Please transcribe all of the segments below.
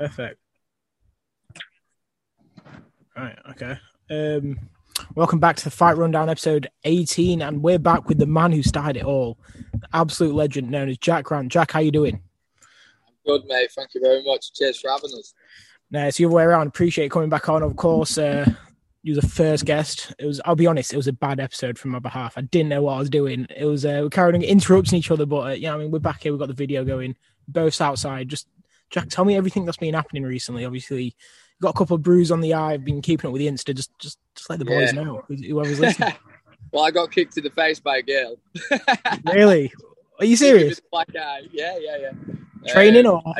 Perfect. Right. Okay. Um, welcome back to the Fight Rundown episode 18, and we're back with the man who started it all, absolute legend known as Jack Grant. Jack, how you doing? I'm Good, mate. Thank you very much. Cheers for having us. No, it's the other way around. Appreciate you coming back on. Of course, uh, you were the first guest. It was. I'll be honest. It was a bad episode from my behalf. I didn't know what I was doing. It was. Uh, we're carrying interrupting each other, but uh, yeah, I mean, we're back here. We've got the video going. Both outside. Just Jack, tell me everything that's been happening recently. Obviously, got a couple of bruises on the eye. I've been keeping up with the Insta. Just, just, just let the boys Yeah. know. Whoever's listening. well, I got kicked in the face by a girl. really? Are you serious? Black eye. Yeah, yeah, yeah. Training Um, or?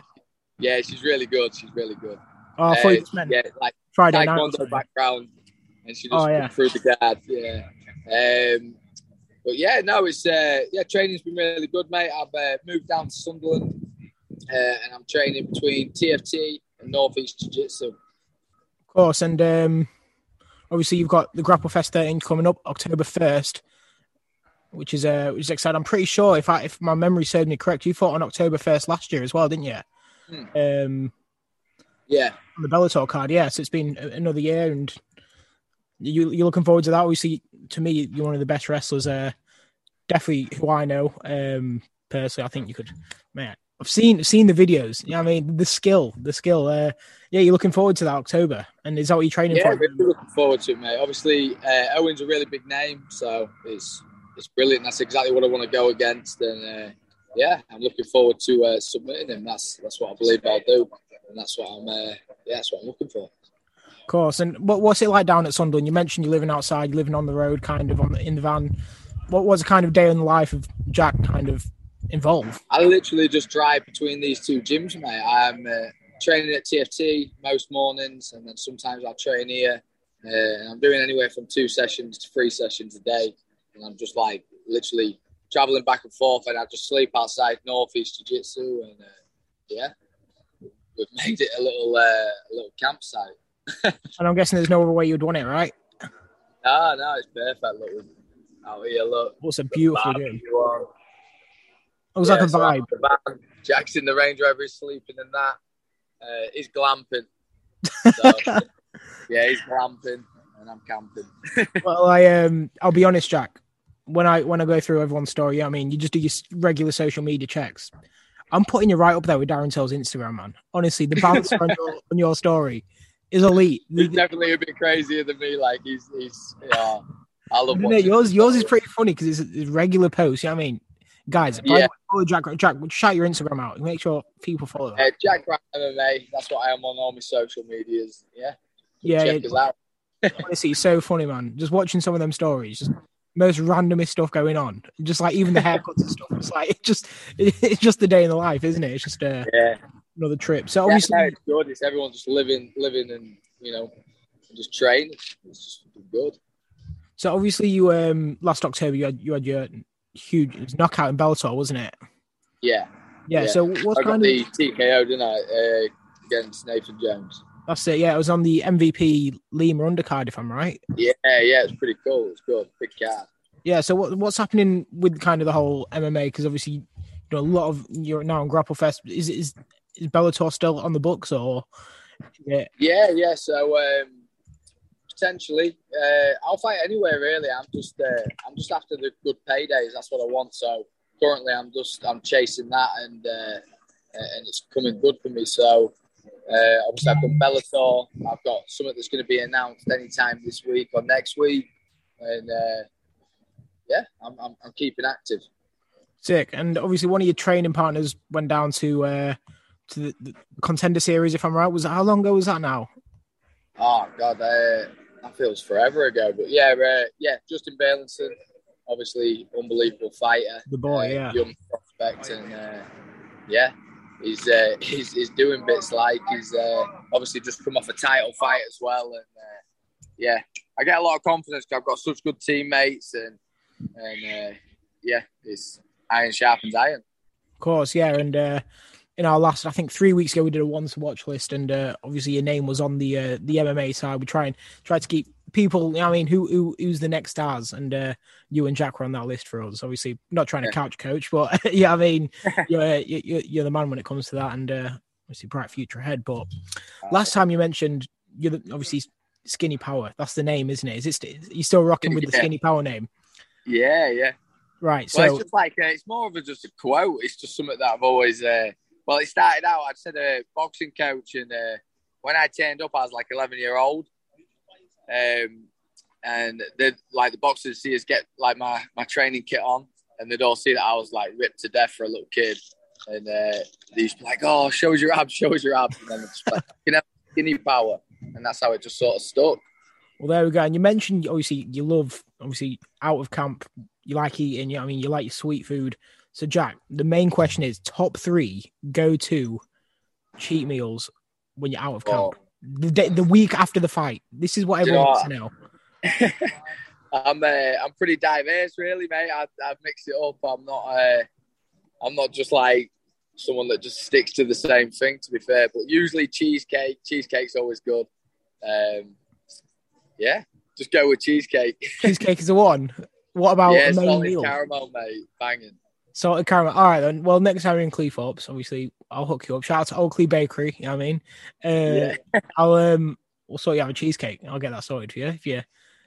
Yeah, she's really good. She's really good. Oh, I thought you Uh, meant yeah, like Friday night. taekwondo background, and she just oh, yeah. through the guard. Yeah. Um, but yeah, no, it's uh, yeah, training's been really good, mate. I've uh, moved down to Sunderland, uh, and I'm training between TFT and Northeast Jiu Jitsu. Of course, and um, obviously you've got the Grapple Fest 13 coming up October 1st, which is uh, which is exciting. I'm pretty sure if I if my memory serves me correct, you fought on October 1st last year as well, didn't you? Hmm. Um, Yeah, on the Bellator card, yeah. So it's been another year, and you you're looking forward to that. Obviously, to me, you're one of the best wrestlers. Uh, definitely who I know. Um, personally, I think you could, man. I've seen seen the videos. Yeah, I mean the skill, the skill. Uh, yeah, you're looking forward to that October, and is that what you're training for? yeah, for? really looking forward to it, mate. Obviously, uh, Owen's a really big name, so it's it's brilliant. That's exactly what I want to go against, and uh, yeah, I'm looking forward to uh, submitting him. That's that's what I believe I'll do, and that's what I'm. Uh, yeah, that's what I'm looking for. Of course. And what, what's it like down at Sunderland? You mentioned you're living outside, you're living on the road, kind of on the, in the van. What was a kind of day in the life of Jack kind of involved? I literally just drive between these two gyms, mate. I'm uh, training at TFT most mornings, and then sometimes I'll train here. Uh, and I'm doing anywhere from two sessions to three sessions a day, and I'm just like literally traveling back and forth. And I just sleep outside Northeast Jiu Jitsu, and uh, yeah, we've made it a little uh, a little campsite. And I'm guessing there's no other way you'd want it, right? No, no, it's perfect. Look, out here, look. What's a beautiful gym. It was like Yeah, a so vibe. the van, Jack's in the Range Rover, he's sleeping in that. Uh, he's glamping. So, yeah, he's glamping, and I'm camping. well, I um, I'll be honest, Jack. When I when I go through everyone's story, I mean, you just do your regular social media checks. I'm putting you right up there with Darren Till's Instagram, man. Honestly, the bouncer on, your, on your story is elite. He's definitely a bit crazier than me. Like he's he's yeah. I love No, yours yours is pretty funny because it's, it's regular posts. You know what I mean, guys, by the Yeah. way, follow Jack. Jack, shout your Instagram out. Make sure people follow. Uh, Jack Grant MMA. That's what I am on all my social medias. Yeah, yeah, check yeah, out. honestly, so funny, man. Just watching some of them stories, just most randomest stuff going on. Just like even the haircuts and stuff. It's like it's just it's just the day in the life, isn't it? It's just uh, Yeah, another trip. So yeah obviously, no, it's good. It's everyone just living, living, and you know, just training. It's just good. so obviously, you um last October you had you had your huge it was knockout in Bellator, wasn't it? Yeah, Yeah. Yeah. So what's I got kind the of TKO, didn't I, uh, against Nathan Jones? that's it? Yeah, it was on the MVP Lima undercard, if I'm right. Yeah, yeah, it's pretty cool. It's good. Big card. Yeah. So what what's happening with kind of the whole MMA? Because obviously, you know, a lot of you're now on Grapple Fest. Is is is Bellator still on the books or? Yeah. Yeah, yeah. So um, potentially, uh, I'll fight anywhere really. I'm just, uh, I'm just after the good paydays. That's what I want. So currently, I'm just, I'm chasing that, and uh, and it's coming good for me. So uh, obviously, I've done Bellator. I've got something that's going to be announced anytime this week or next week, and uh, yeah, I'm, I'm, I'm keeping active. Sick. And obviously, one of your training partners went down to uh to the, the contender series, if I'm right. Was that how long ago was that now? Oh God, uh, that feels forever ago. But yeah, uh, yeah, Justin Burlinson, obviously unbelievable fighter, The boy, uh, yeah. young prospect, and uh, yeah, he's, uh, he's he's doing bits like he's uh, obviously just come off a title fight as well, and uh, yeah, I get a lot of confidence. 'cause I've got such good teammates, and and uh, yeah, it's iron sharpens iron. Of course, yeah. And uh in our last, I think three weeks ago, we did a to watch list, and uh, obviously your name was on the uh, the MMA side. We try and try to keep people. I mean, who who who's the next stars? And uh, you and Jack were on that list for us. Obviously, not trying to couch coach, but yeah, I mean, you're, you're you're the man when it comes to that. And uh, obviously bright future ahead. But last time you mentioned you're the, obviously Skinny Power. That's the name, isn't it? Is it st- you still rocking with the Yeah. Skinny Power name? Yeah, yeah. Right. Well, So it's just like uh, it's more of a just a quote. It's just something that I've always. Uh, well, it started out. I'd said a boxing coach, and uh, when I turned up, I was like 11 year old, um, and they like the boxers see us get like my my training kit on, and they'd all see that I was like ripped to death for a little kid, and uh, they used to be like, "Oh, show us your abs, show us your abs," and then like, "You know, skinny power," and that's how it just sort of stuck. well, there we go. And you mentioned obviously you love obviously out of camp. You like eating. You know, I mean, you like your sweet food. So Jack, the main question is top three go to cheat meals when you're out of camp. Oh. The day, the week after the fight. This is what everyone wants to know. I'm uh, I'm pretty diverse, really, mate. I, I've mixed it up. I'm not uh, I'm not just like someone that just sticks to the same thing. To be fair, but usually cheesecake. Cheesecake's always good. Um, yeah, just go with cheesecake. Cheesecake is the one. What about yeah, a main solid meal? caramel, mate. Banging. Salted caramel. All right then. Well, next time we're in Cleethorpes, obviously I'll hook you up. Shout out to Oakley Bakery. You know what I mean? Uh, Yeah. I'll um, we'll sort you out a cheesecake. I'll get that sorted for you. If you,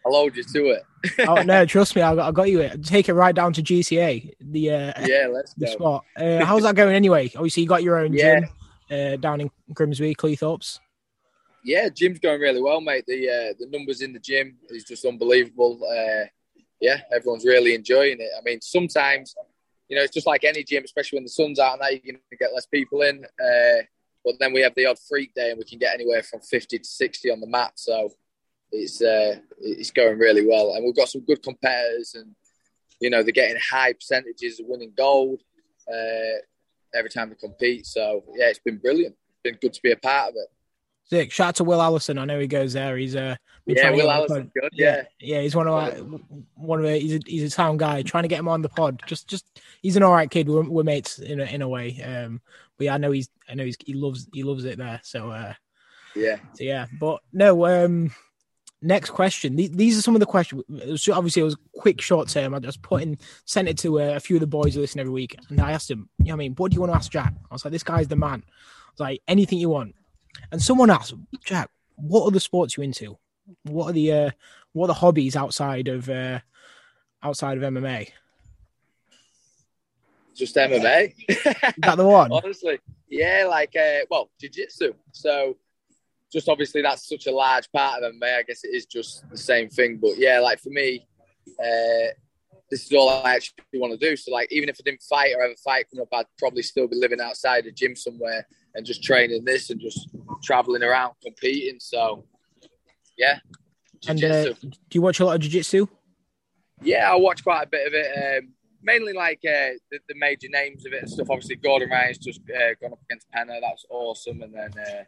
I'll hold you to it. oh no, trust me, I got, I got you it. Take it right down to GCA, the uh, Yeah, let's the go. spot. Uh, how's that going anyway? Obviously, you got your own Yeah. gym uh, down in Grimsby, Cleethorpes. Yeah, gym's going really well, mate. The uh, the numbers in the gym is just unbelievable. Uh, yeah, everyone's really enjoying it. I mean, sometimes, you know, it's just like any gym, especially when the sun's out and that, you're going to get less people in. Uh, but then we have the odd freak day, and we can get anywhere from fifty to sixty on the mat. So it's uh, it's going really well, and we've got some good competitors, and you know, they're getting high percentages of winning gold uh, every time they compete. So yeah, it's been brilliant. It's been good to be a part of it. Sick. Shout out to Will Allison. I know he goes there. He's uh, been Yeah, Will get on the Allison, good. Yeah. yeah, he's one of our, one of the, he's a, he's a town guy trying to get him on the pod. Just just he's an all right kid. We're, we're mates in a, in a way. Um, but yeah, I know he's I know he's he loves he loves it there. So uh, Yeah. so yeah. But no. Um, next question. These, these are some of the questions. Obviously it was quick, short term. I just put in sent it to uh, a few of the boys who listen every week, and I asked him, you know, what I mean, what do you want to ask Jack? I was like, this guy's the man. I was like, anything you want. And someone asked, Jack, what other sports you into? What are the uh, what are the hobbies outside of uh, outside of MMA? Just MMA. Is that the one? Honestly, yeah, like uh, well, jiu-jitsu. So, just obviously that's such a large part of MMA. I guess it is just the same thing, but yeah, like for me, uh, this is all I actually want to do. So, like, even if I didn't fight or ever fight come up, I'd probably still be living outside a gym somewhere and just training this and just traveling around competing. So, yeah, And uh, do you watch a lot of jiu-jitsu? Yeah, I watch quite a bit of it. Um, mainly like uh, the, the major names of it and stuff. Obviously, Gordon Ryan's just uh, gone up against Pena. That's awesome. And then, uh,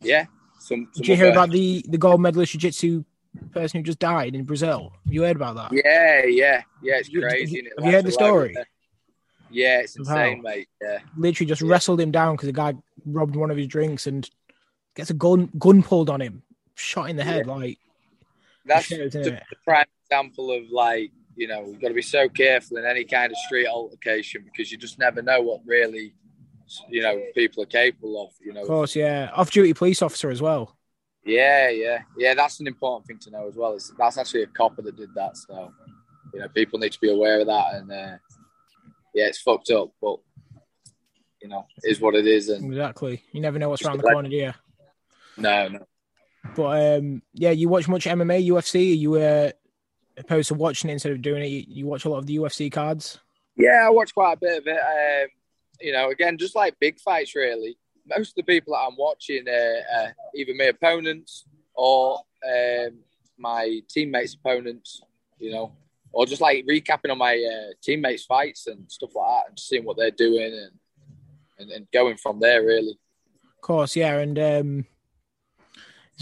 yeah, some. some Did you hear about the the gold medalist jiu-jitsu person who just died in Brazil? Have you heard about that? Yeah, yeah, yeah. It's crazy. have innit? you heard the Life's a load, story? isn't? Yeah, it's insane, mate. Yeah, Literally just Yeah. wrestled him down because the guy robbed one of his drinks and gets a gun gun pulled on him, shot in the head. Like that's the, the prime example of like you know we've got to be so careful in any kind of street altercation because you just never know what really you know people are capable of. You know, Of course, yeah. Off-duty police officer as well. Yeah, yeah, yeah. That's an important thing to know as well. It's, that's actually a copper that did that, so you know people need to be aware of that. And uh, yeah, it's fucked up, but you know, is what it is. And Exactly. You never know what's around the corner, do you? no, no. But um, yeah, you watch much MMA, UFC. Are you uh, opposed to watching it instead of doing it? You, you watch a lot of the UFC cards. Yeah, I watch quite a bit of it. Um, you know, again, just like big fights, really. Most of the people that I'm watching are uh, either my opponents or um, my teammates' opponents. You know, or just like recapping on my uh, teammates' fights and stuff like that, and seeing what they're doing and and, and going from there. Really. Of course, yeah, and um,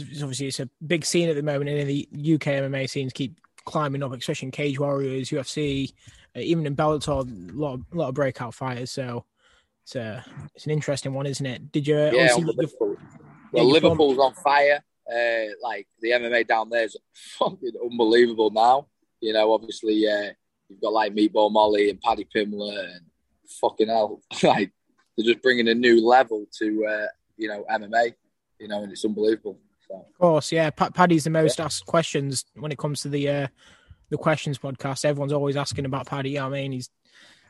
obviously it's a big scene at the moment, and in the UK MMA scenes keep climbing up, especially in Cage Warriors, UFC, uh, even in Bellator, a lot of, a lot of breakout fighters. So it's a it's an interesting one, isn't it? Did you? Yeah, Liverpool. Well, Liverpool's on fire. Uh, like the MMA down there is fucking unbelievable now. You know, obviously, uh, you've got like Meatball Molly and Paddy Pimblett and fucking hell, like they're just bringing a new level to uh, you know MMA. You know, and it's unbelievable. So. Of course, yeah. Paddy's the most yeah. asked questions when it comes to the uh, the questions podcast. Everyone's always asking about Paddy. I mean, he's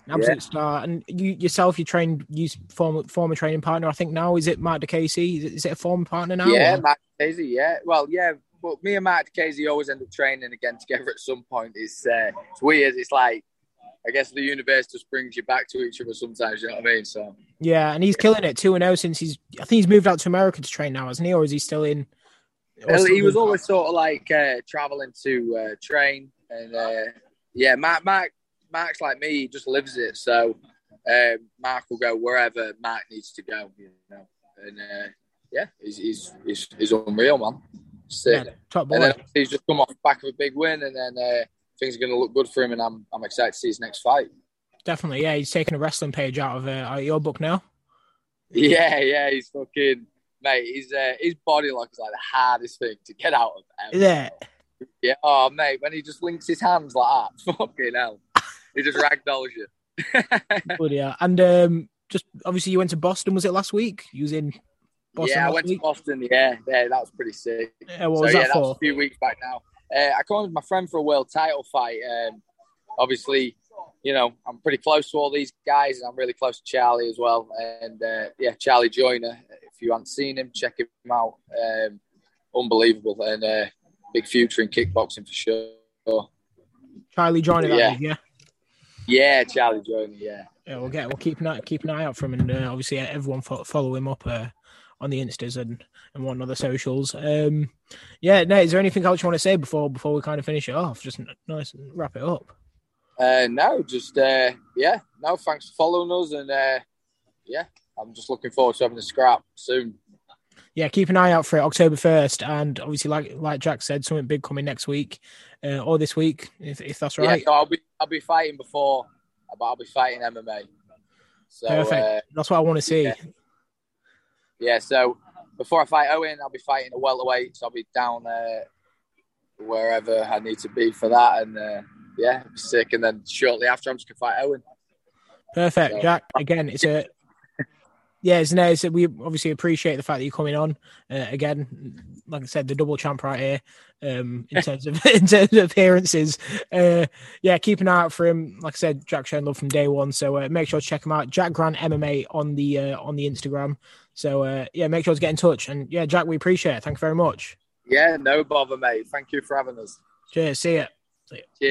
an absolute yeah. star. And you yourself, you trained, you former former training partner. I think now is it Mark Diakiese? Is it, is it a former partner now? Yeah, or? Mark Diakiese. Yeah, well, yeah. But me and Mark Diakiese always end up training again together at some point. It's uh, it's weird. It's like I guess the universe just brings you back to each other sometimes. You know what I mean? So yeah, and he's killing it too. And now since he's, I think he's moved out to America to train now, hasn't he? Or is he still in? Well, he was always sort of like uh, traveling to uh, train, and uh, yeah, Mark, Mark, Mark's like me. He just lives it. So um, Mark will go wherever Mark needs to go. You know, and uh, yeah, he's, he's he's he's unreal, man. Yeah, top boy. And then he's just come off the back of a big win, and then uh, things are going to look good for him, and I'm I'm excited to see his next fight. Definitely, yeah. He's taking a wrestling page out of uh, your book now. Yeah, yeah. He's fucking mate. His uh, his body lock is like the hardest thing to get out of. Ever. Yeah. Yeah. Oh, mate, when he just links his hands like that, fucking hell, he just ragdolls you. Good, yeah. And um, just obviously, you went to Boston. Was it last week? You was in Boston. Yeah, I went week? to Boston. Yeah, yeah, that was pretty sick. Yeah, what was that yeah, for? That was a few weeks back now. Uh, I came with my friend for a world title fight. Um, obviously, you know, I'm pretty close to all these guys, and I'm really close to Charlie as well. And uh, yeah, Charlie Joyner. If you haven't seen him, check him out. Um, unbelievable and uh, big future in kickboxing for sure. Charlie Joyner, yeah, yeah, yeah, Charlie Joyner, yeah. Yeah, we'll get we'll keep an eye, keep an eye out for him, and uh, obviously everyone follow him up uh, on the instas and and one other socials. Um, yeah, no, is there anything else you want to say before before we kind of finish it off? Just nice and wrap it up. Uh, no, just uh, yeah, no. Thanks for following us, and uh, yeah, I'm just looking forward to having a scrap soon. Yeah, keep an eye out for it October first, and obviously, like like Jack said, something big coming next week uh, or this week, if, if that's right. Yeah, so I'll be I'll be fighting before, but I'll be fighting MMA. So, Perfect. Uh, that's what I want to see. Yeah. yeah. So before I fight Owen, I'll be fighting a welterweight. So I'll be down uh, wherever I need to be for that, and uh, yeah, sick. And then shortly after, I'm just gonna fight Owen. Perfect, so, Jack. Again, it's a yeah, it's nice. We obviously appreciate the fact that you're coming on uh, again. Like I said, the double champ right here um, in terms of in terms of appearances. Uh, yeah, keep an eye out for him. Like I said, Jack shown love from day one. So uh, make sure to check him out. Jack Grant MMA on the uh, on the Instagram. So uh, yeah, make sure to get in touch. And yeah, Jack, we appreciate it. Thank you very much. Yeah, no bother, mate. Thank you for having us. Cheers. See ya. See ya. Cheers.